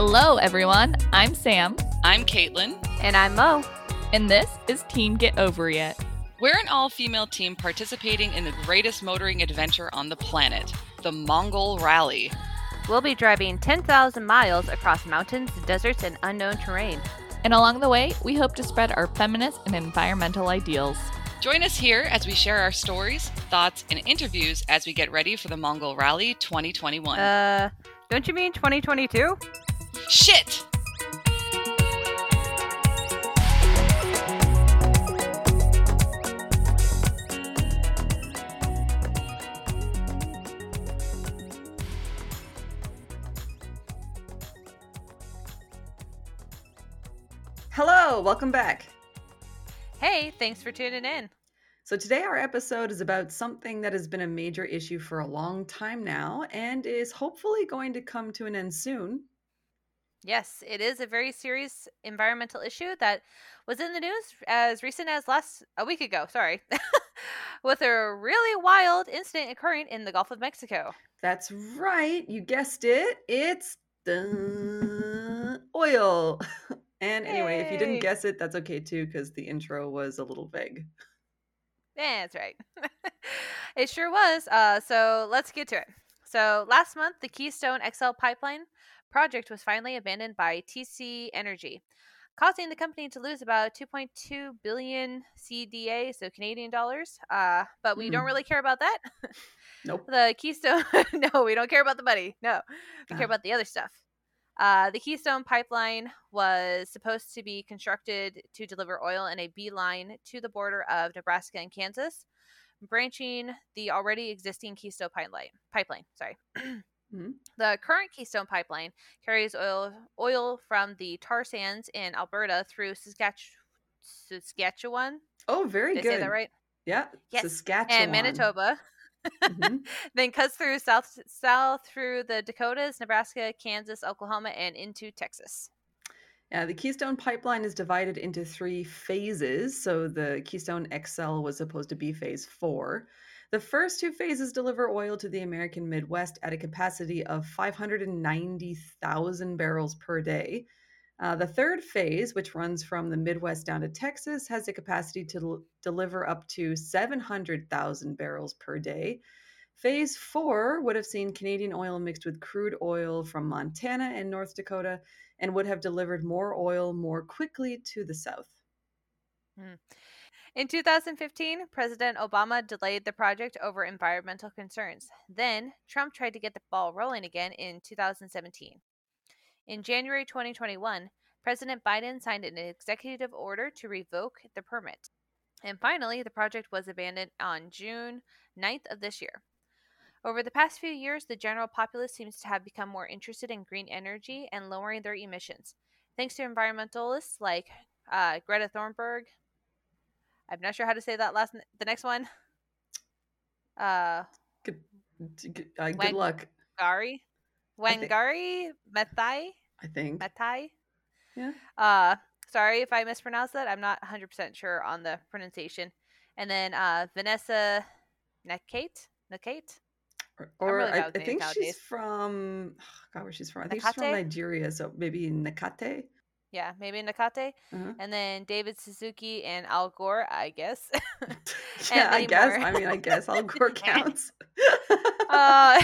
Hello, everyone. I'm Sam, I'm Caitlin. And I'm Mo. and this is Team Get Over It. We're an all female team participating in the greatest motoring adventure on the planet, the Mongol Rally. We'll be driving 10,000 miles across mountains, deserts, and unknown terrain. And along the way, we hope to spread our feminist and environmental ideals. Join us here as we share our stories, thoughts, and interviews as we get ready for the Mongol Rally 2021. Uh, don't you mean 2022? Shit! Hello, welcome back. Hey, thanks for tuning in. So, today our episode is about something that has been a major issue for a long time now and is hopefully going to come to an end soon. Yes, it is a very serious environmental issue that was in the news as recent as last a week ago, sorry. With a really wild incident occurring in the Gulf of Mexico. That's right, you guessed it. It's the oil. And anyway, if you didn't guess it, that's okay too, because the intro was a little vague. Yeah, that's right. it sure was. Uh, so let's get to it. So last month, the Keystone XL pipeline project was finally abandoned by TC Energy, causing the company to lose about 2.2 billion CDA, so Canadian dollars. Uh, but we don't Mm. really care about that. Nope. the Keystone, no, we don't care about the money. No, we care Ah. about the other stuff. Uh, the Keystone pipeline was supposed to be constructed to deliver oil in a beeline to the border of Nebraska and Kansas, branching the already existing Keystone pipeline. Pipeline, sorry. Mhm. The current Keystone pipeline carries oil oil from the tar sands in Alberta through Saskatch- Saskatchewan. Oh, very Did I good. say that right? Yeah, Yes, Saskatchewan. And Manitoba. Mhm. then cuts through south south through the Dakotas, Nebraska, Kansas, Oklahoma, and into Texas. Yeah, the Keystone pipeline is divided into three phases. So the Keystone XL was supposed to be phase four. The first two phases deliver oil to the American Midwest at a capacity of 590,000 barrels per day. Uh, the third phase, which runs from the Midwest down to Texas, has a capacity to del- deliver up to 700,000 barrels per day. Phase four would have seen Canadian oil mixed with crude oil from Montana and North Dakota and would have delivered more oil more quickly to the south. In 2015, President Obama delayed the project over environmental concerns. Then, Trump tried to get the ball rolling again in 2017. In January 2021, President Biden signed an executive order to revoke the permit. And finally, the project was abandoned on June 9th of this year. Over the past few years, the general populace seems to have become more interested in green energy and lowering their emissions, thanks to environmentalists like uh, Greta Thunberg. I'm not sure how to say that last, the next one. Uh, Good, d- g- uh, good Wang- luck, Gari, Wangari Maathai, I think. Maathai. Yeah. Uh, sorry if I mispronounced that. I'm not 100% sure on the pronunciation. And then uh, Vanessa Nakate, Nakate. Or, or really I, I think nowadays. she's from, God, where she's from? I think she's from Nigeria, so maybe Nakate. Yeah, maybe Nakate. Uh-huh. And then David Suzuki and Al Gore, I guess. yeah, I guess. I mean, I guess Al Gore counts. uh,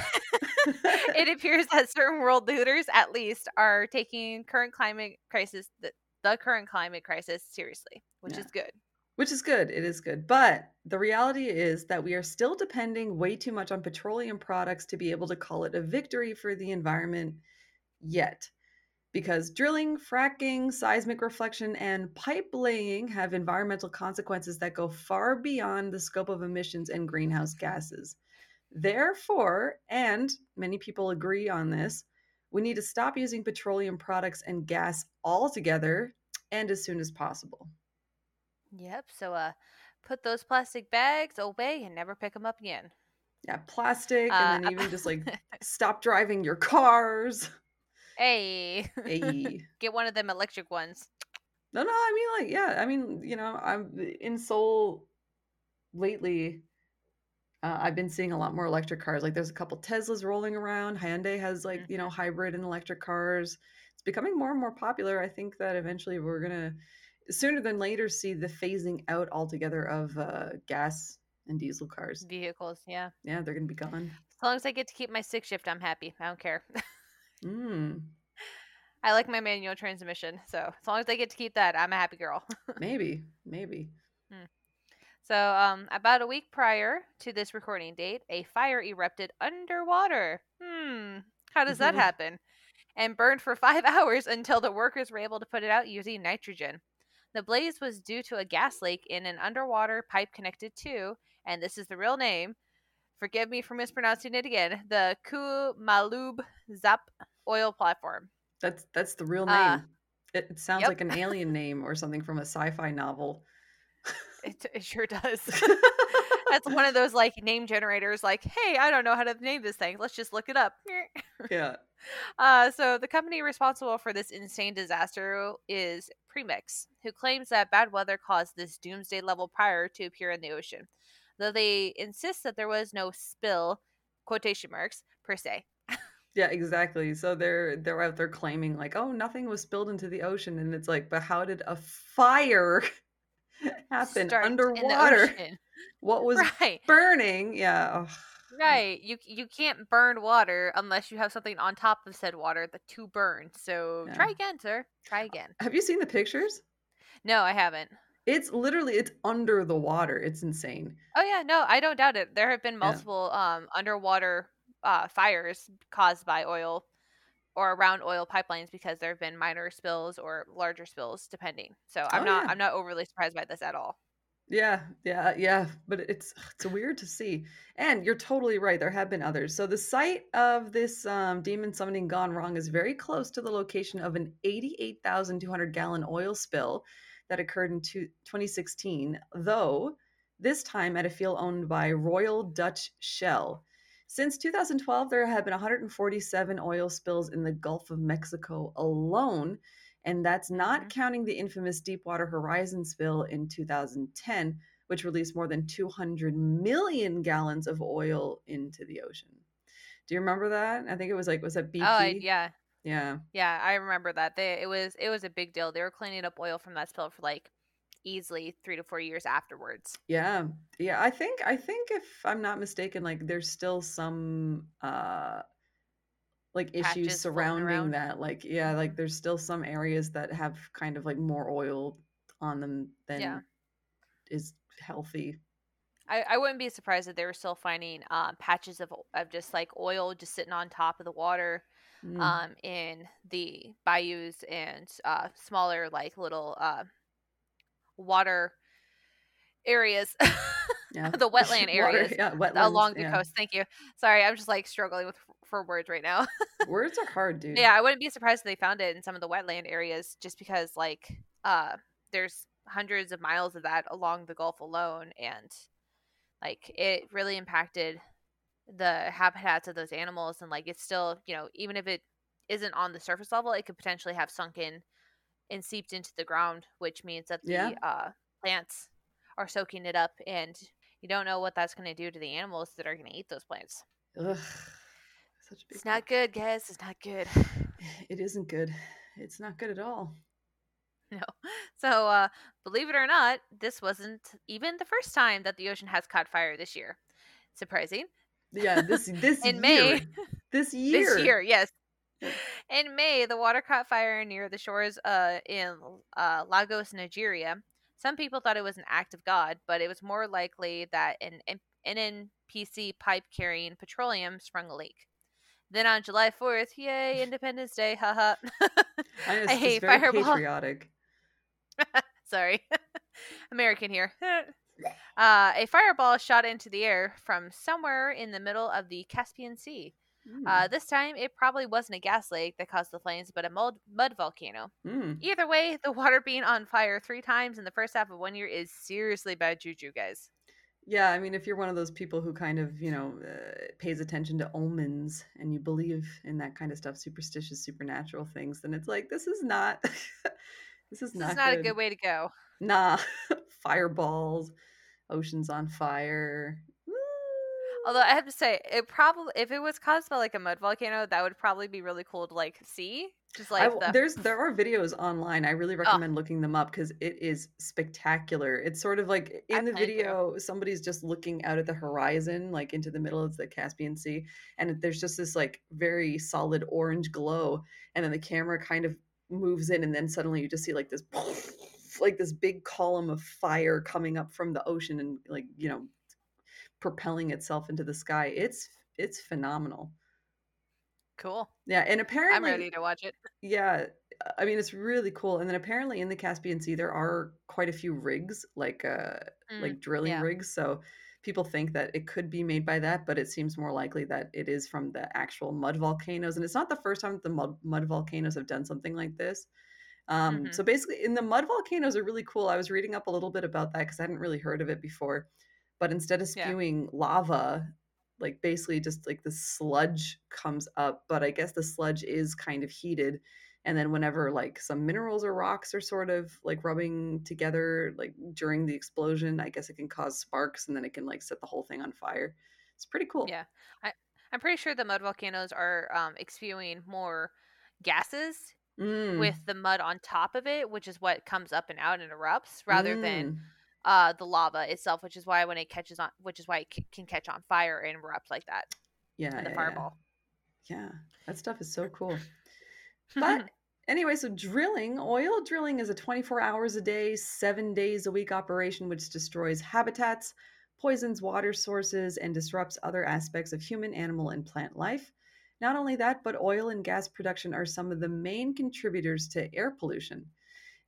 it appears that certain world leaders, at least, are taking current climate crisis, the, the current climate crisis, seriously, which Yeah. is good. Which is good. It is good. But the reality is that we are still depending way too much on petroleum products to be able to call it a victory for the environment yet. Because drilling, fracking, seismic reflection, and pipe laying have environmental consequences that go far beyond the scope of emissions and greenhouse gases. Therefore, and many people agree on this, we need to stop using petroleum products and gas altogether and as soon as possible. Yep. So, uh, put those plastic bags away and never pick them up again. Yeah, plastic, Uh, and then even just like stop driving your cars. Hey, Hey. get one of them electric ones. No, no, I mean like yeah, I mean, you know, I'm in Seoul lately. Uh, I've been seeing a lot more electric cars. Like there's a couple Teslas rolling around. Hyundai has like, you know, Mhm. hybrid and electric cars. It's becoming more and more popular. I think that eventually we're gonna sooner than later see the phasing out altogether of uh, gas and diesel cars. Vehicles, yeah. Yeah, they're gonna be gone. As long as I get to keep my six shift, I'm happy. I don't care. Mm, I like my manual transmission, so as long as I get to keep that, I'm a happy girl. maybe, maybe. So, um, about a week prior to this recording date, a fire erupted underwater. Hmm, how does that Mhm. happen? And burned for five hours until the workers were able to put it out using nitrogen. The blaze was due to a gas leak in an underwater pipe connected to, and this is the real name. Forgive me for mispronouncing it again. The Kumalub Zap oil platform. That's that's the real name. Uh, it, it sounds yep. like an alien name or something from a sci-fi novel. It, it sure does. That's one of those like name generators. Like, hey, I don't know how to name this thing. Let's just look it up. yeah. Uh, so the company responsible for this insane disaster is Pemex, who claims that bad weather caused this doomsday level fire to appear in the ocean, though they insist that there was no spill, quotation marks per se. Yeah, exactly. So they're they're out there claiming like, oh, nothing was spilled into the ocean, and it's like, but how did a fire happen Start underwater? What was right, burning? Yeah. right. You you can't burn water unless you have something on top of said water that to burn. So try again, sir. Try again. Have you seen the pictures? No, I haven't. It's literally it's under the water. It's insane. Oh yeah, no, I don't doubt it. There have been Yeah. multiple um underwater uh fires caused by oil or around oil pipelines because there have been minor spills or larger spills depending. So I'm Oh, not yeah. I'm not overly surprised by this at all. Yeah, yeah, yeah, but it's it's weird to see. And you're totally right. There have been others. So the site of this um, demon summoning gone wrong is very close to the location of an 88,200 gallon oil spill that occurred in two, 2016, though this time at a field owned by Royal Dutch Shell. Since 2012, there have been 147 oil spills in the Gulf of Mexico alone, and that's not Mhm. counting the infamous Deepwater Horizon spill in 2010, which released more than 200 million gallons of oil into the ocean. Do you remember that? I think it was like was that BP? Oh yeah. Yeah. Yeah, I remember that. They it was it was a big deal. They were cleaning up oil from that spill for like easily 3 to 4 years afterwards. Yeah. Yeah, I think I think if I'm not mistaken like there's still some uh like issues Patches surrounding that like yeah, like there's still some areas that have kind of like more oil on them than Yeah. is healthy. I, I wouldn't be surprised if they were still finding um, patches of of just like oil just sitting on top of the water Mm. um, in the bayous and uh, smaller like little uh, water areas, yeah. the wetland Water- areas yeah, wetlands, along the yeah. coast. Thank you. Sorry, I'm just like struggling with for words right now. Words are hard, dude. yeah, I wouldn't be surprised if they found it in some of the wetland areas, just because like uh, there's hundreds of miles of that along the Gulf alone, and like it really impacted the habitats of those animals and like it's still you know even if it isn't on the surface level it could potentially have sunken and seeped into the ground which means that the Yeah. uh, plants are soaking it up and you don't know what that's going to do to the animals that are going to eat those plants Ugh. Such a big it's not good guys it's not good It isn't good. It's not good at all. no so uh believe it or not this wasn't even the first time that the ocean has caught fire this year surprising Yeah, this this In year. May. This year. This year, yes. In May, the water caught fire near the shores uh, in uh, Lagos, Nigeria. Some people thought it was an act of God, but it was more likely that an NNPC pipe carrying petroleum sprung a leak. Then on July 4th, yay, Independence Day, haha. I, know, I hate very Fireball. patriotic. Sorry. American here. uh, a fireball shot into the air from somewhere in the middle of the Caspian Sea. Mm, Uh, this time, it probably wasn't a gas lake that caused the flames, but a mud, mud volcano. mm. Either way, the water being on fire three times in the first half of one year is seriously bad juju, guys. Yeah, I mean, if you're one of those people who kind of, you know, uh, pays attention to omens and you believe in that kind of stuff, superstitious, supernatural things, then it's like this is not, this is This not, is not good. a good way to go. Nah, fireballs, oceans on fire. Although I have to say, it probably if it was caused by like a mud volcano, that would probably be really cool to like see. Just like w- the there's there are videos online. I really oh, recommend looking them up because it is spectacular. It's sort of like I in the plan to. video, somebody's just looking out at the horizon, like into the middle of the Caspian Sea, and there's just this like very solid orange glow, and then the camera kind of moves in, and then suddenly you just see like this like this big column of fire coming up from the ocean and like you know propelling itself into the sky. It's it's phenomenal. Cool. Yeah, and apparently I'm ready to watch it. yeah, I mean it's really cool. And then apparently in the Caspian Sea there are quite a few rigs, like uh Mm, like drilling yeah. rigs. So people think that it could be made by that, but it seems more likely that it is from the actual mud volcanoes. And it's not the first time that the mud, mud volcanoes have done something like this. Um, hmm so basically, in the mud volcanoes are really cool. I was reading up a little bit about that because I hadn't really heard of it before. But instead of Yeah. spewing lava, like basically just like the sludge comes up, but I guess the sludge is kind of heated. And then whenever like some minerals or rocks are sort of like rubbing together, like during the explosion, I guess it can cause sparks and then it can like set the whole thing on fire. It's pretty cool. Yeah. I I'm pretty sure the mud volcanoes are um spewing more gases Mm, with the mud on top of it, which is what comes up and out and erupts, rather than mm. Uh the lava itself, which is why when it catches on, which is why it c- can catch on fire and erupt like that Yeah, the yeah, yeah. fireball. Yeah, that stuff is so cool. But anyway, so drilling, oil drilling is a 24 hours a day, seven days a week operation which destroys habitats, poisons water sources, and disrupts other aspects of human, animal, and plant life. Not only that, but oil and gas production are some of the main contributors to air pollution.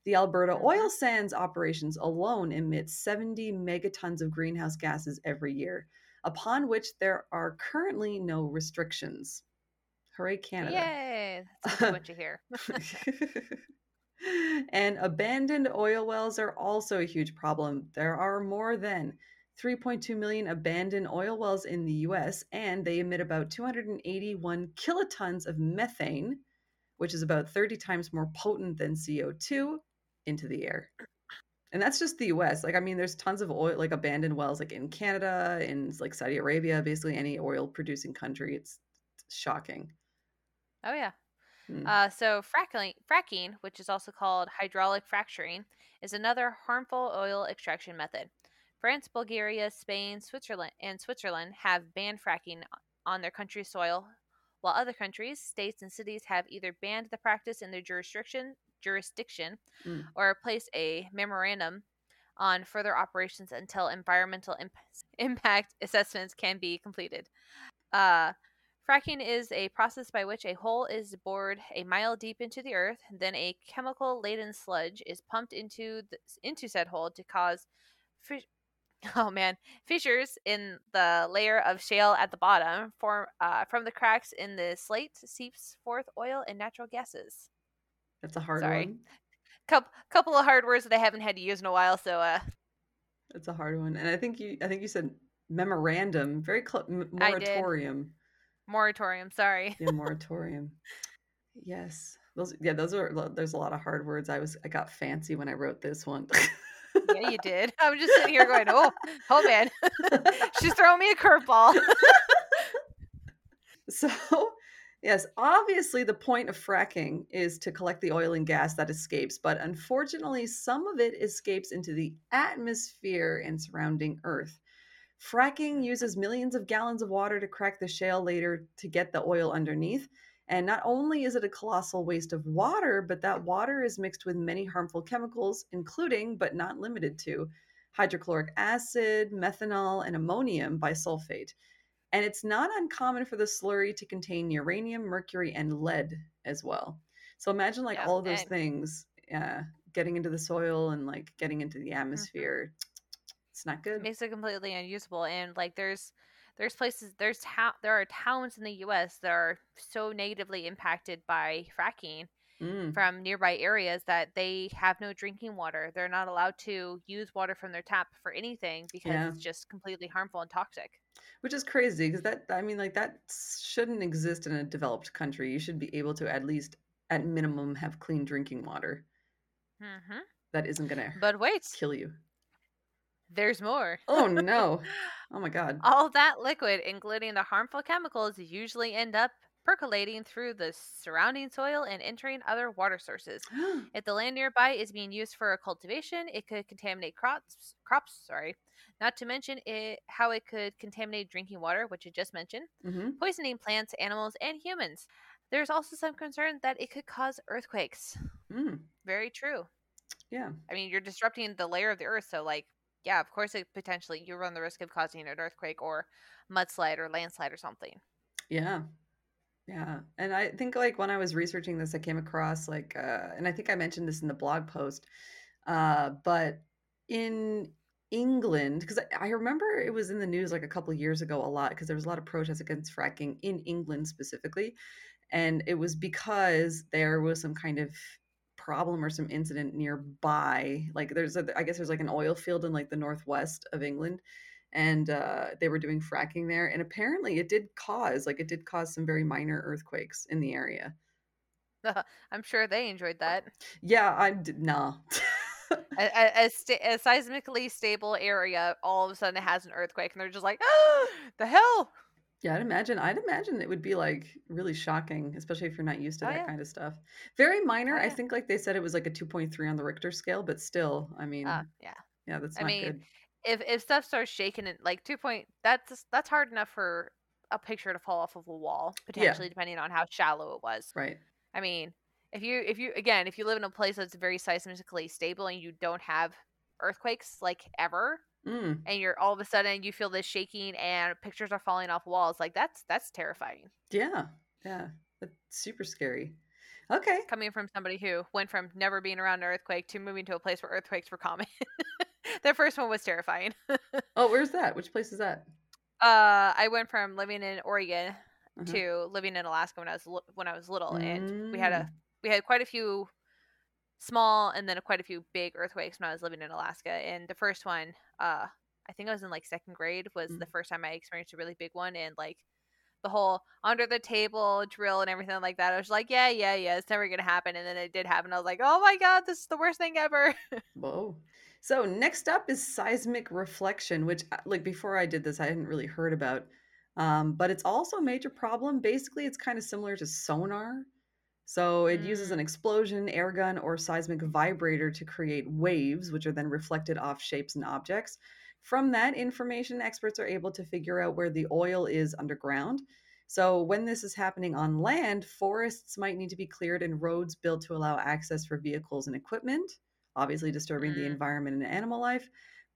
The Alberta oil mm-hmm. sands operations alone emit 70 megatons of greenhouse gases every year, upon which there are currently no restrictions. Hooray, Canada. Yay! That's what you hear. and abandoned oil wells are also a huge problem. There are more than 3.2 million abandoned oil wells in the US, and they emit about 281 kilotons of methane, which is about 30 times more potent than CO2, into the air. And that's just the US. Like, I mean, there's tons of oil, like abandoned wells, like in Canada, in like Saudi Arabia, basically any oil producing country. It's, it's shocking. oh yeah. Hmm. Uh, so fracking, fracking, which is also called hydraulic fracturing, is another harmful oil extraction method. France, Bulgaria, Spain, Switzerland, and Switzerland have banned fracking on their country's soil, while other countries, states, and cities have either banned the practice in their jurisdiction, jurisdiction, Mm. or place a memorandum on further operations until environmental imp- impact assessments can be completed. Uh, fracking is a process by which a hole is bored a mile deep into the earth, then a chemical laden sludge is pumped into the, into said hole to cause oh man fissures in the layer of shale at the bottom. Form uh, from the cracks in the slate seeps forth oil and natural gases. That's a hard one. Sorry. one. Couple couple of hard words that I haven't had to use in a while, so uh, That's a hard one. And I think you, I think you said memorandum, very close, m- I did. moratorium. moratorium. Sorry. Yeah, moratorium. yes, those. Yeah, those are. There's a lot of hard words. I was. I got fancy when I wrote this one. yeah, you did. I'm just sitting here going, oh, oh man, she's throwing me a curveball. So, yes, obviously the point of fracking is to collect the oil and gas that escapes, but unfortunately, some of it escapes into the atmosphere and surrounding Earth. Fracking uses millions of gallons of water to crack the shale later to get the oil underneath. And not only is it a colossal waste of water, but that water is mixed with many harmful chemicals, including but not limited to hydrochloric acid, methanol, and ammonium bisulfate. And it's not uncommon for the slurry to contain uranium, mercury, and lead as well. So imagine like Yeah, all of those and- things uh, getting into the soil and like getting into Mm-hmm. the atmosphere. It's not good. makes it completely unusable and like there's there's places there's ta- there are towns in the US that are so negatively impacted by fracking Mm, from nearby areas that they have no drinking water. They're not allowed to use water from their tap for anything because Yeah. it's just completely harmful and toxic. which is crazy because that I mean like that shouldn't exist in a developed country. You should be able to at least at minimum have clean drinking water hmm that isn't going to But wait, kill you. There's more. Oh no. Oh my god. All that liquid, including the harmful chemicals, usually end up percolating through the surrounding soil and entering other water sources. If the land nearby is being used for cultivation, it could contaminate crops. Crops, sorry. Not to mention it, how it could contaminate drinking water, which you just mentioned, hmm poisoning plants, animals, and humans. There's also some concern that it could cause earthquakes. Mm. Very true. Yeah. I mean, you're disrupting the layer of the earth, so like, yeah, of course, it potentially you run the risk of causing an earthquake or mudslide or landslide or something. Yeah. Yeah. And I think like when I was researching this, I came across like uh and I think I mentioned this in the blog post. Uh but in England, because I, remember it was in the news like a couple years ago a lot because there was a lot of protests against fracking in England specifically. And it was because there was some kind of problem or some incident nearby. Like there's a I guess there's like an oil field in like the northwest of England and uh, they were doing fracking there and apparently it did cause like it did cause some very minor earthquakes in the area I'm sure they enjoyed that. yeah i did no A, a, a, a seismically stable area, all of a sudden it has an earthquake, and they're just like, "Ah, the hell!" yeah i'd imagine i'd imagine it would be like really shocking especially if you're not used to Oh, that yeah. kind of stuff very minor Oh, i think like they said it was like a 2.3 on the richter scale but still i mean Uh, yeah. yeah that's I not mean, good If if stuff starts shaking, and like two point, that's that's hard enough for a picture to fall off of a wall, potentially, depending on how shallow it was. right. I mean, if you if you again, if you live in a place that's very seismically stable and you don't have earthquakes like ever, mm, and you're all of a sudden you feel this shaking and pictures are falling off walls, like that's that's terrifying. yeah. Yeah. That's super scary. Okay. Coming from somebody who went from never being around an earthquake to moving to a place where earthquakes were common. the first one was terrifying. oh where's that which place is that Uh, I went from living in Oregon Uh-huh. to living in Alaska when I was li- when I was little, and we had Mm. a we had quite a few small and then quite a few big earthquakes when I was living in Alaska. And the first one, uh, I think I was in like second grade, was Mm. the first time I experienced a really big one, and like the whole under the table drill and everything like that. I was like, yeah, yeah, yeah, it's never gonna happen, and then it did happen. I was like, oh my god, this is the worst thing ever. Whoa. So next up is seismic reflection, which uh, like before I did this, I hadn't really heard about. Um, but it's also a major problem. Basically, it's kind of similar to sonar. So it uses an explosion, air gun, or seismic vibrator to create waves, which are then reflected off shapes and objects. From that information, experts are able to figure out where the oil is underground. So when this is happening on land, forests might need to be cleared and roads built to allow access for vehicles and equipment obviously disturbing the Mm. environment and animal life,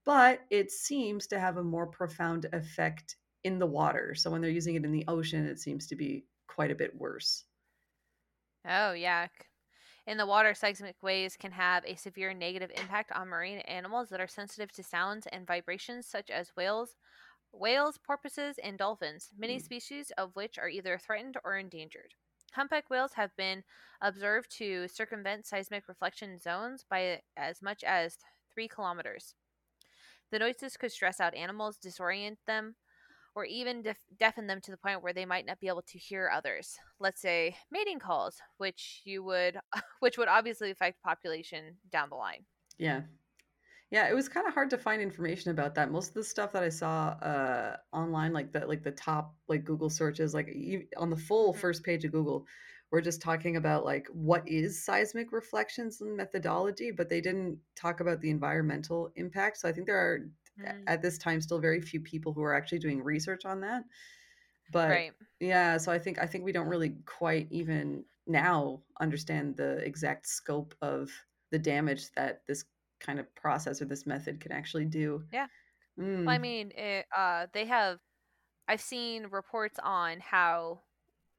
but it seems to have a more profound effect in the water. So when they're using it in the ocean, it seems to be quite a bit worse. Oh, yeah. In the water, seismic waves can have a severe negative impact on marine animals that are sensitive to sounds and vibrations, such as whales, whales, porpoises, and dolphins, many Mm. species of which are either threatened or endangered. Humpback whales have been observed to circumvent seismic reflection zones by as much as three kilometers. The noises could stress out animals, disorient them, or even def- deafen them to the point where they might not be able to hear others. Let's say mating calls, which you would, which would obviously affect population down the line. Yeah. Yeah, it was kind of hard to find information about that. Most of the stuff that I saw uh, online, like the like the top like Google searches, like on the full Mhm. first page of Google, were just talking about like what is seismic reflections and methodology, but they didn't talk about the environmental impact. So I think there are Mm, at this time still very few people who are actually doing research on that. But right. yeah, so I think I think we don't really quite even now understand the exact scope of the damage that this kind of process or this method can actually do. Yeah. Well, I Mm, mean, it, uh, they have. I've seen reports on how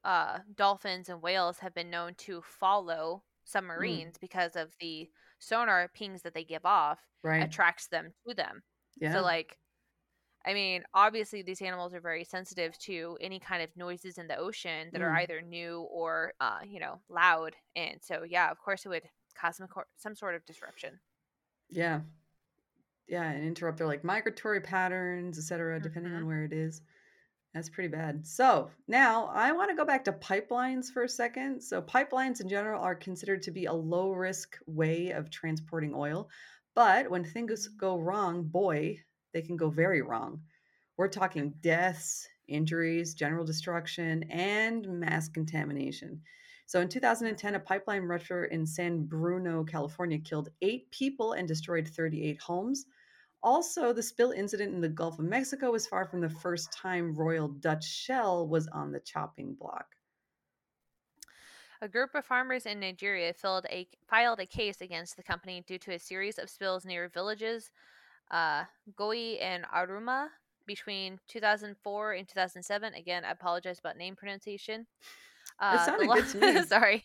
uh, dolphins and whales have been known to follow submarines because of the sonar pings that they give off right. attracts them to them. Yeah. So, like, I mean, obviously, these animals are very sensitive to any kind of noises in the ocean that are Mm. either new or, uh, you know, loud. And so, yeah, of course, it would cause some, some sort of disruption. Yeah. Yeah, and interrupt their like migratory patterns, etc., depending Mhm. on where it is. That's pretty bad. So now I want to go back to pipelines for a second. So pipelines in general are considered to be a low risk way of transporting oil, But when things go wrong, boy, they can go very wrong. We're talking deaths, injuries, general destruction, and mass contamination. So in 2010, a pipeline rupture in San Bruno, California killed eight people and destroyed 38 homes. Also, the spill incident in the Gulf of Mexico was far from the first time Royal Dutch Shell was on the chopping block. A group of farmers in Nigeria filed a, filed a case against the company due to a series of spills near villages uh, Goi and Oruma between 2004 and 2007. Again, I apologize about name pronunciation. Uh, it sounded good to me. sorry.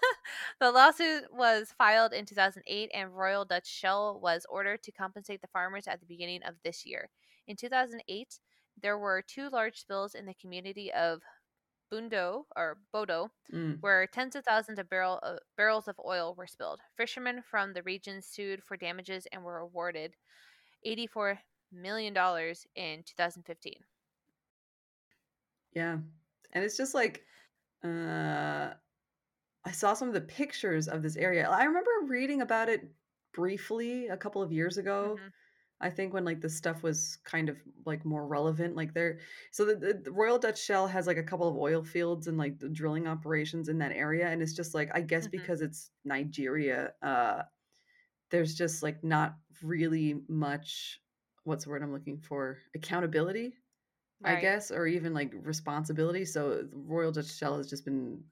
the lawsuit was filed in 2008, and Royal Dutch Shell was ordered to compensate the farmers at the beginning of this year. In 2008, there were two large spills in the community of Bundo or Bodo, Mm. where tens of thousands of barrel, uh, barrels of oil were spilled. Fishermen from the region sued for damages and were awarded $84 million in 2015. Yeah. And it's just like uh I saw some of the pictures of this area. I remember reading about it briefly a couple of years ago. Mhm. I think when like this stuff was kind of like more relevant, like there. So the, the, Royal Dutch Shell has like a couple of oil fields and like the drilling operations in that area, and it's just like I guess Mhm. because it's Nigeria, uh, there's just like not really much. What's the word I'm looking for? Accountability, I guess, or even like responsibility. So Royal Dutch Shell has just been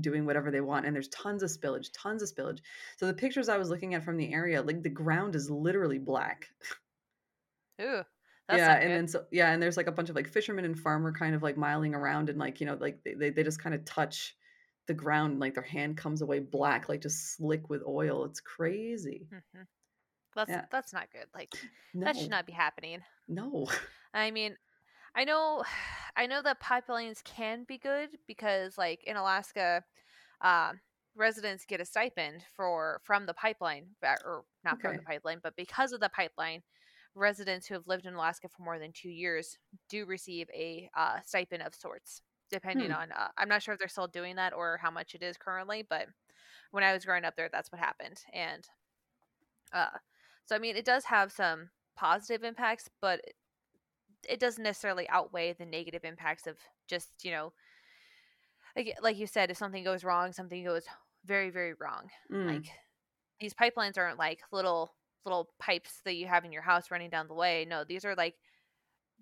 doing whatever they want, and there's tons of spillage, tons of spillage. So the pictures I was looking at from the area, like the ground is literally black. Ooh, that's yeah, and good. then so yeah, and there's like a bunch of like fishermen and farmer kind of like miling around and like you know like they they, they just kind of touch the ground and like their hand comes away black, like just slick with oil. It's crazy. Mhm. That's Yeah. that's not good. Like No, that should not be happening. no. I mean, I know, I know that pipelines can be good because, like in Alaska, uh, residents get a stipend for from the pipeline, or not from the pipeline, but because of the pipeline, residents who have lived in Alaska for more than two years do receive a uh, stipend of sorts, depending Hmm. on. Uh, I'm not sure if they're still doing that or how much it is currently, but when I was growing up there, that's what happened, and uh, so I mean, it does have some positive impacts, but it- doesn't necessarily outweigh the negative impacts of just you know, like like you said, if something goes wrong, something goes very very wrong. Mm. Like these pipelines aren't like little little pipes that you have in your house running down the way. No, these are like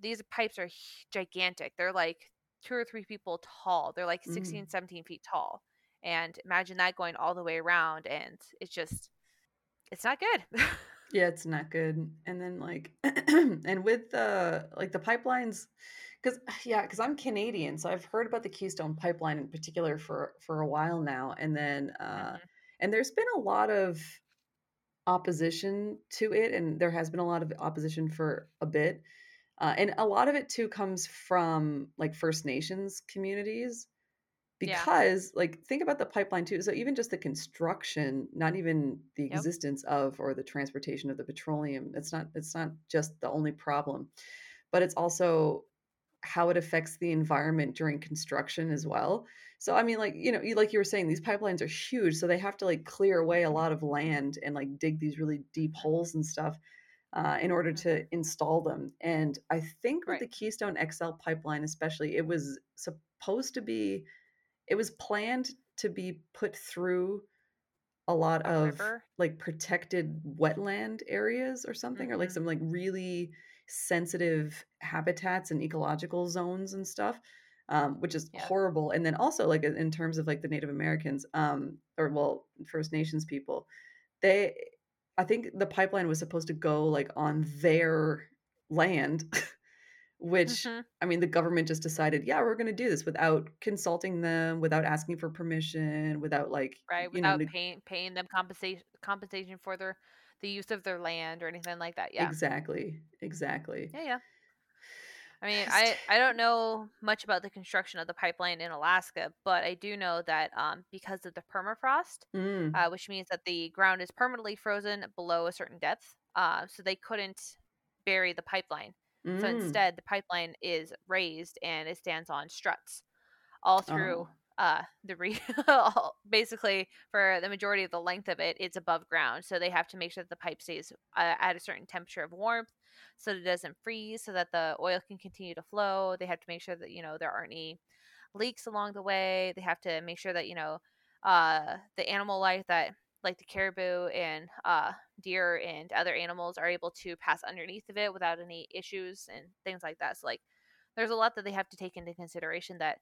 these pipes are gigantic. They're like two or three people tall. They're like Mm. 16, 17 feet tall. And imagine that going all the way around and it's just it's not good. Yeah, it's not good. And then like and with the like the pipelines cuz yeah, cuz I'm Canadian, so I've heard about the Keystone pipeline in particular for for a while now and then uh Mhm. and there's been a lot of opposition to it and there has been a lot of opposition for a bit. Uh, and a lot of it too comes from like First Nations communities Yeah. because like think about the pipeline too so even just the construction not even the Yep. existence of or the transportation of the petroleum it's not it's not just the only problem but it's also how it affects the environment during construction as well so i mean like you know you like you were saying these pipelines are huge so they have to like clear away a lot of land and like dig these really deep holes and stuff uh, in order to install them and i think with Right. the keystone xl pipeline especially it was supposed to be it was planned to be put through a lot A of river? like protected wetland areas or something or like Mhm. some like really sensitive habitats and ecological zones and stuff um, which is Yeah. horrible and then also like in terms of like the native americans um, or well first nations people they i think the pipeline was supposed to go like on their land which Mhm. I mean, the government just decided, yeah, we're going to do this without consulting them, without asking for permission, without like, Right, you know, without neg- paying paying them compensation compensation for their the use of their land or anything like that. Yeah. exactly, exactly. Yeah, yeah. I mean, I I don't know much about the construction of the pipeline in Alaska, but I do know that um, because of the permafrost, Mm, uh, which means that the ground is permanently frozen below a certain depth, uh, so they couldn't bury the pipeline. So mm. instead, the pipeline is raised and it stands on struts all through Oh. uh the re basically for the majority of the length of it it's above ground so they have to make sure that the pipe stays uh, at a certain temperature of warmth so that it doesn't freeze so that the oil can continue to flow they have to make sure that you know there aren't any leaks along the way they have to make sure that you know uh the animal life that like the caribou and uh deer and other animals are able to pass underneath of it without any issues and things like that so like there's a lot that they have to take into consideration that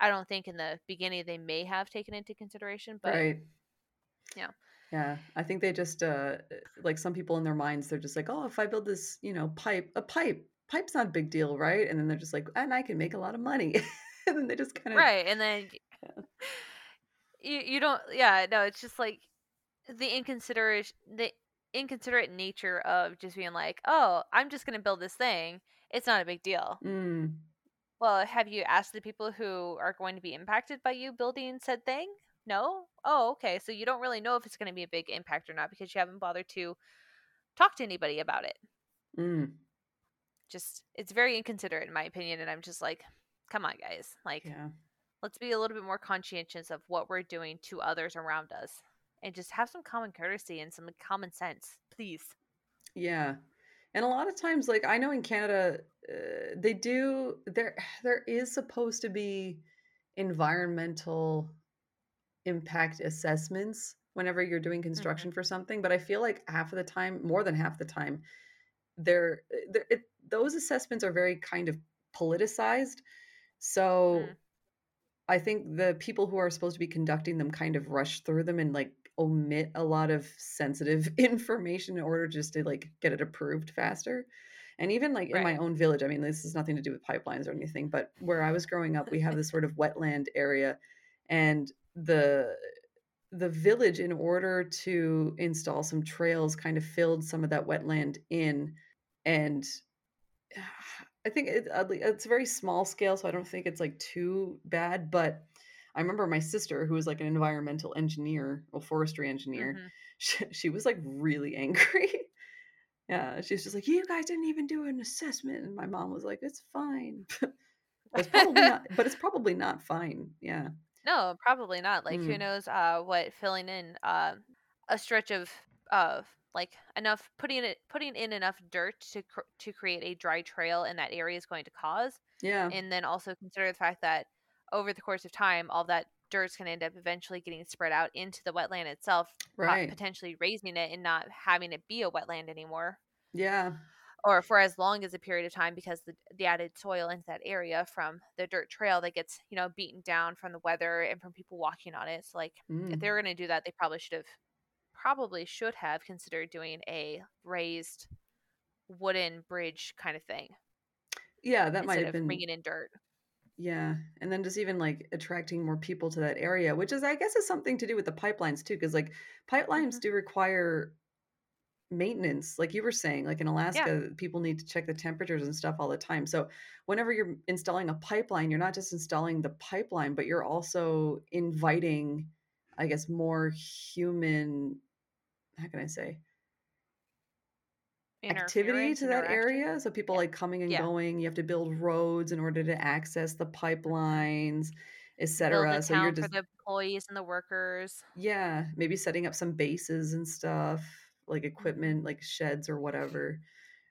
I don't think in the beginning they may have taken into consideration, but Right. yeah. Yeah. I think they just uh like some people in their minds, they're just like, oh, if I build this, you know, pipe, a pipe, pipe's not a big deal, right? And then they're just like, and I can make a lot of money. and then they just kind of Right. And then Yeah. you you don't yeah, no, it's just like the inconsiderate the inconsiderate nature of just being like, "Oh, I'm just going to build this thing. It's not a big deal." Mm, Well, have you asked the people who are going to be impacted by you building said thing? No? Oh, okay. So you don't really know if it's going to be a big impact or not because you haven't bothered to talk to anybody about it. mm, Just it's very inconsiderate in my opinion and I'm just like, "Come on, guys. Like yeah. let's be a little bit more conscientious of what we're doing to others around us and just have some common courtesy and some common sense, please." Yeah. And a lot of times, like I know in Canada, uh, they do there there is supposed to be environmental impact assessments whenever you're doing Mhm. construction for something, but I feel like half of the time, more than half the time, they're, they're it, those assessments are very kind of politicized. So Mm. I think the people who are supposed to be conducting them kind of rush through them and like omit a lot of sensitive information in order just to like get it approved faster. And even like in my own village, I mean, this has nothing to do with pipelines or anything, but where I was growing up, we have this sort of wetland area and the the village in order to install some trails kind of filled some of that wetland in and I think it, uh, it's a very small scale, so I don't think it's like too bad. But I remember my sister, who was like an environmental engineer, or forestry engineer, Mhm. she, she was like really angry. yeah, she's just like, "You guys didn't even do an assessment," and my mom was like, "It's fine." but it's probably not. But it's probably not fine. Yeah. no, probably not. Like who Mm, knows uh what filling in uh, a stretch of of like enough putting it putting in enough dirt to cr- to create a dry trail in that area is going to cause yeah. and then also consider the fact that over the course of time all that dirt's going to end up eventually getting spread out into the wetland itself Right. potentially raising it and not having it be a wetland anymore Yeah. or for as long as a period of time because the, the added soil into that area from the dirt trail that gets you know beaten down from the weather and from people walking on it so like if Mm, they were going to do that they probably should have probably should have considered doing a raised wooden bridge kind of thing yeah. That might have been. bringing in dirt Yeah, and then just even like attracting more people to that area, which is, I guess, is something to do with the pipelines too, because like pipelines hmm do require maintenance, like you were saying, like in yeah Alaska, people need to check the temperatures and stuff all the time. So whenever you're installing a pipeline, you're not just installing the pipeline, but you're also inviting, I guess, more human, how can I say, activity to that area. So people yeah like coming and yeah going. You have to build roads in order to access the pipelines, etc. So you're town for just the employees and the workers yeah, maybe setting up some bases and stuff, like hmm equipment, like sheds or whatever.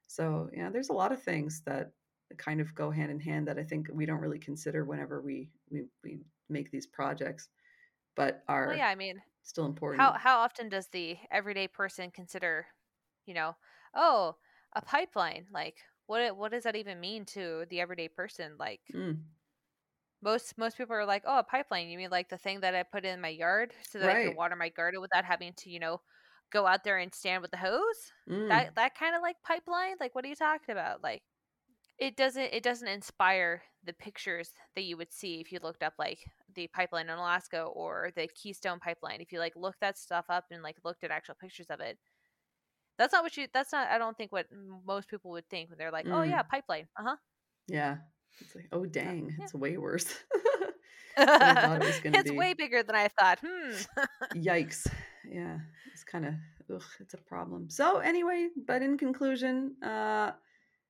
So yeah, there's a lot of things that kind of go hand in hand that I think we don't really consider whenever we we, we make these projects, but well are yeah i mean still important. how important. how often does the everyday person consider you know oh a pipeline like what what does that even mean to the everyday person? Like Mm, most most people are like oh a pipeline you mean like the thing that i put in my yard so that i can water my garden without having to you know go out there and stand with the hose? Mm, that that kind of like pipeline? Like what are you talking about? Like it doesn't it doesn't inspire the pictures that you would see if you looked up like the pipeline in Alaska or the Keystone pipeline if you like looked that stuff up and like looked at actual pictures of it that's not what you that's not I don't think what most people would think when they're like oh yeah mm, pipeline uh-huh yeah. It's like, oh dang, yeah it's way worse than I thought it it's be. way bigger than I thought hmm Yikes. Yeah, it's kind of, ugh, it's a problem. So, anyway, but in conclusion, uh,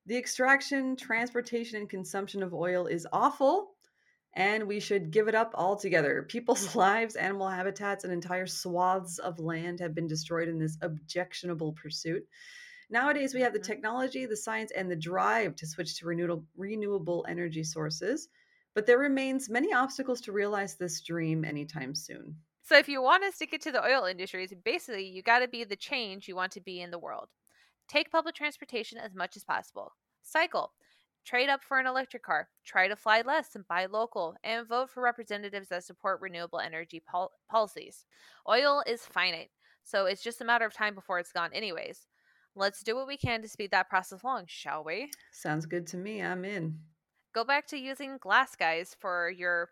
the extraction, transportation, and consumption of oil is awful and we should give it up altogether. People's lives, animal habitats, and entire swaths of land have been destroyed in this objectionable pursuit. Nowadays, we have the Mhm. technology, the science, and the drive to switch to renewable, renewable energy sources, but there remains many obstacles to realize this dream anytime soon. So if you want to stick it to the oil industries, basically you got to be the change you want to be in the world. Take public transportation as much as possible. Cycle. Trade up for an electric car. Try to fly less and buy local. And vote for representatives that support renewable energy pol- policies. Oil is finite, so it's just a matter of time before it's gone, anyways. Let's do what we can to speed that process along, shall we? Sounds good to me. I'm in. Go back to using glass, guys, for your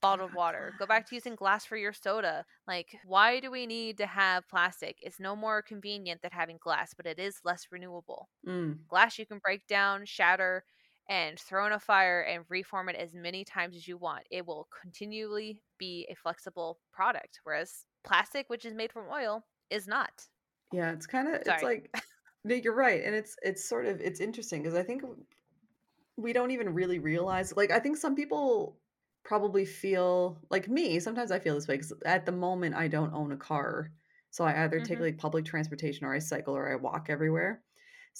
bottled water. Go back to using glass for your soda. Like, why do we need to have plastic? It's no more convenient than having glass, but it is less renewable. Mm, Glass you can break down, shatter, and throw in a fire and reform it as many times as you want. It will continually be a flexible product, whereas plastic, which is made from oil, is not. yeah, it's kind of it's like no, you're right, and it's it's sort of it's interesting because I think we don't even really realize. Like, I think some people probably feel like me. Sometimes I feel this way because at the moment I don't own a car, so I either take Mhm. like public transportation or I cycle or I walk everywhere.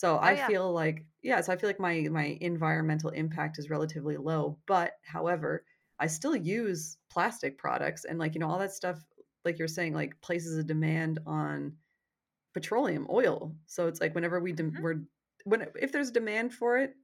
So I Oh, yeah. feel like yeah, so I feel like my my environmental impact is relatively low. But however, I still use plastic products and like you know all that stuff. Like you're saying, like places a demand on petroleum oil. So it's like whenever we dem- Mhm. we're when if there's demand for it,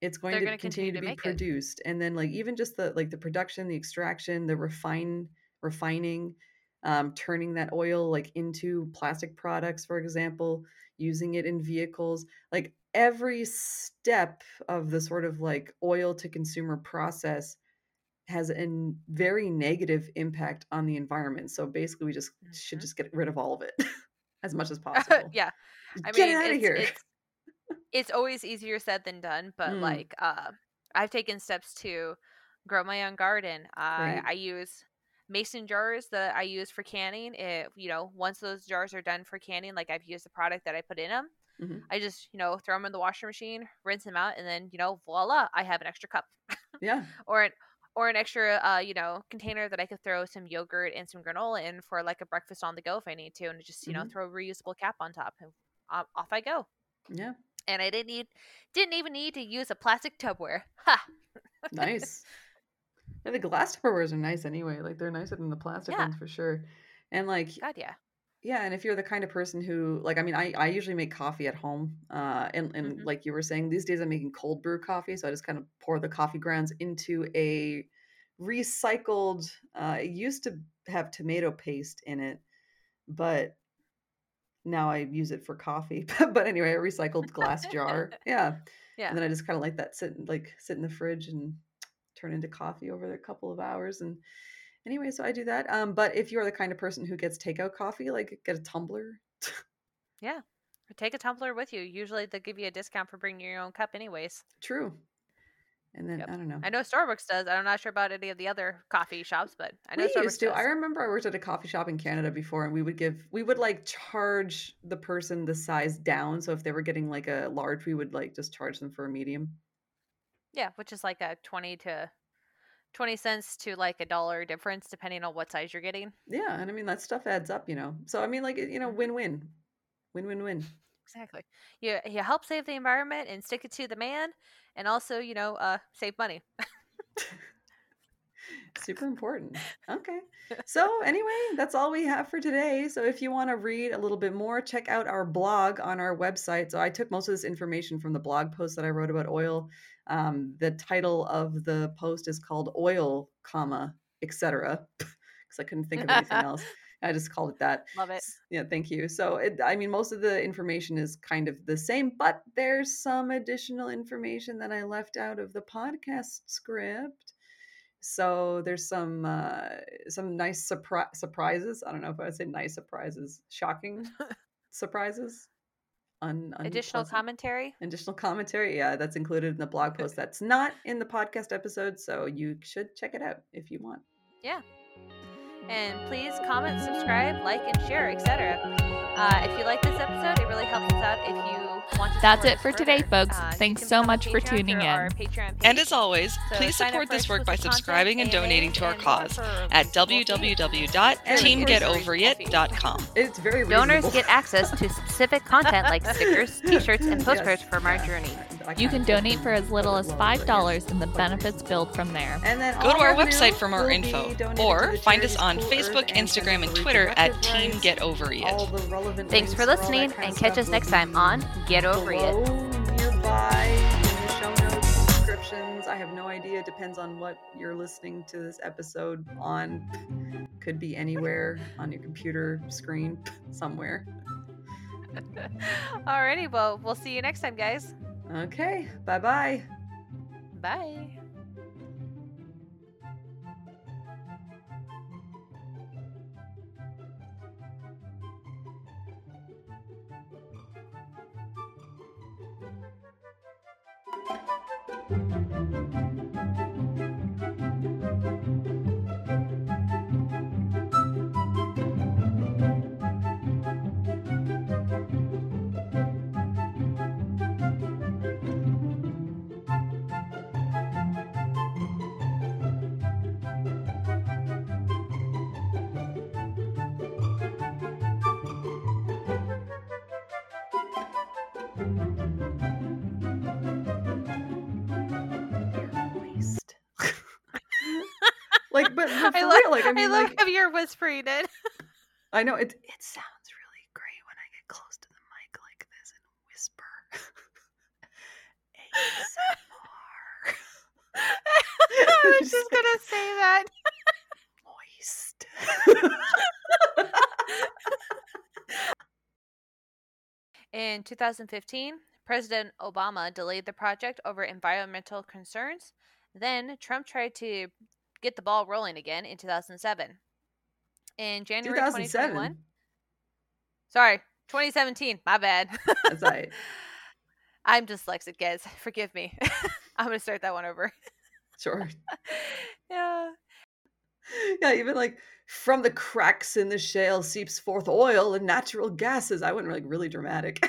it's going They're to continue, continue to be make it. produced. And then like even just the like the production, the extraction, the refine refining, um, turning that oil like into plastic products, for example, using it in vehicles, like every step of the sort of like oil to consumer process has a very negative impact on the environment. So basically, we just should Mhm. just get rid of all of it as much as possible. yeah. I get mean, out of it's, here. it's it's always easier said than done, but Mm. like uh I've taken steps to grow my own garden. I Great. I use mason jars that I use for canning. It, you know, once those jars are done for canning, like I've used the product that I put in them, Mhm. I just, you know, throw them in the washing machine, rinse them out, and then, you know, voila, I have an extra cup Yeah, or an or an extra, uh, you know, container that I could throw some yogurt and some granola in for like a breakfast on the go if I need to, and just, you know, Mhm. throw a reusable cap on top, and off I go yeah, and I didn't need didn't even need to use a plastic Tupperware. Ha! nice. Yeah, the glass Tupperwares are nice anyway. Like they're nicer than the plastic Yeah. ones for sure. And like God, yeah. Yeah, and if you're the kind of person who like I mean I I usually make coffee at home. Uh and and Mhm. like you were saying these days I'm making cold brew coffee, so I just kind of pour the coffee grounds into a recycled uh it used to have tomato paste in it, but now I use it for coffee. but anyway, a recycled glass jar. Yeah. Yeah. And then I just kind of like that sit like sit in the fridge and turn into coffee over a couple of hours and anyway, so I do that. Um but if you're the kind of person who gets takeout coffee, like get a tumbler. Yeah take a tumbler with you. Usually they give you a discount for bringing your own cup, anyways. True. And then Yep. I don't know. I know Starbucks does. I'm not sure about any of the other coffee shops, but I know we Starbucks used to. does. I remember I worked at a coffee shop in Canada before, and we would give, we would like charge the person the size down. So if they were getting like a large, we would like just charge them for a medium. Yeah, which is like a twenty to twenty cents to like a dollar difference, depending on what size you're getting. Yeah, and I mean that stuff adds up, you know. So I mean, like you know, Mhm. win-win, win-win-win. Exactly. You you help save the environment and stick it to the man, and also you know uh save money. Super important. Okay. So, anyway, that's all we have for today. So, if you want to read a little bit more, check out our blog on our website. So, I took most of this information from the blog post that I wrote about oil. Um, the title of the post is called Oil, comma, etc. Because I couldn't think of anything else. I just called it that. Love it. Yeah, thank you. So, it, I mean, most of the information is kind of the same, but there's some additional information that I left out of the podcast script. So there's some uh, some nice surpri- surprises. I don't know if I would say nice surprises, shocking surprises, Un- Additional unpleasant- commentary. additional commentary. Yeah, that's included in the blog post. That's not in the podcast episode, so you should check it out if you want. And please comment, subscribe, like, and share, etc. Uh, if you like this episode, it really helps us out. If you want to That's it for today, further, folks. uh, Thanks so much for tuning in. And as always, So please support this work by subscribing and donating to our AMAs, and more cause at reasonable fee. And www.teamgetoverit.com. It's very Donors get access to specific content like stickers, t-shirts, and Yes. postcards from our Yeah. journey. I You can donate for as little as $5 it. and the benefits build from there. And then Go to our website for more info, or find us on Facebook, Earth Instagram, Center and Twitter at Team Get Over It. All the relevant Thanks for listening, that and catch us next time on Get Over It. nearby, in the show notes, descriptions. I have no idea. It depends on what you're listening to this episode on. Could be anywhere on your computer screen, somewhere. Alrighty, well, we'll see you next time, guys. Okay, bye bye. For I love, real, like, I mean, love like, how you're whispering it. I know it. It sounds really great when I get close to the mic like this and whisper. ASMR. I was just gonna say that. Moist. In 2015, President Obama delayed the project over environmental concerns. Then Trump tried to get the ball rolling again in 2007. In January 2021, 2007. sorry, 2017, my bad. That's right. I'm dyslexic, guys. Forgive me. I'm going to start that one over. Sure. yeah. Yeah, even like from the cracks in the shale seeps forth oil and natural gases. I went like really dramatic.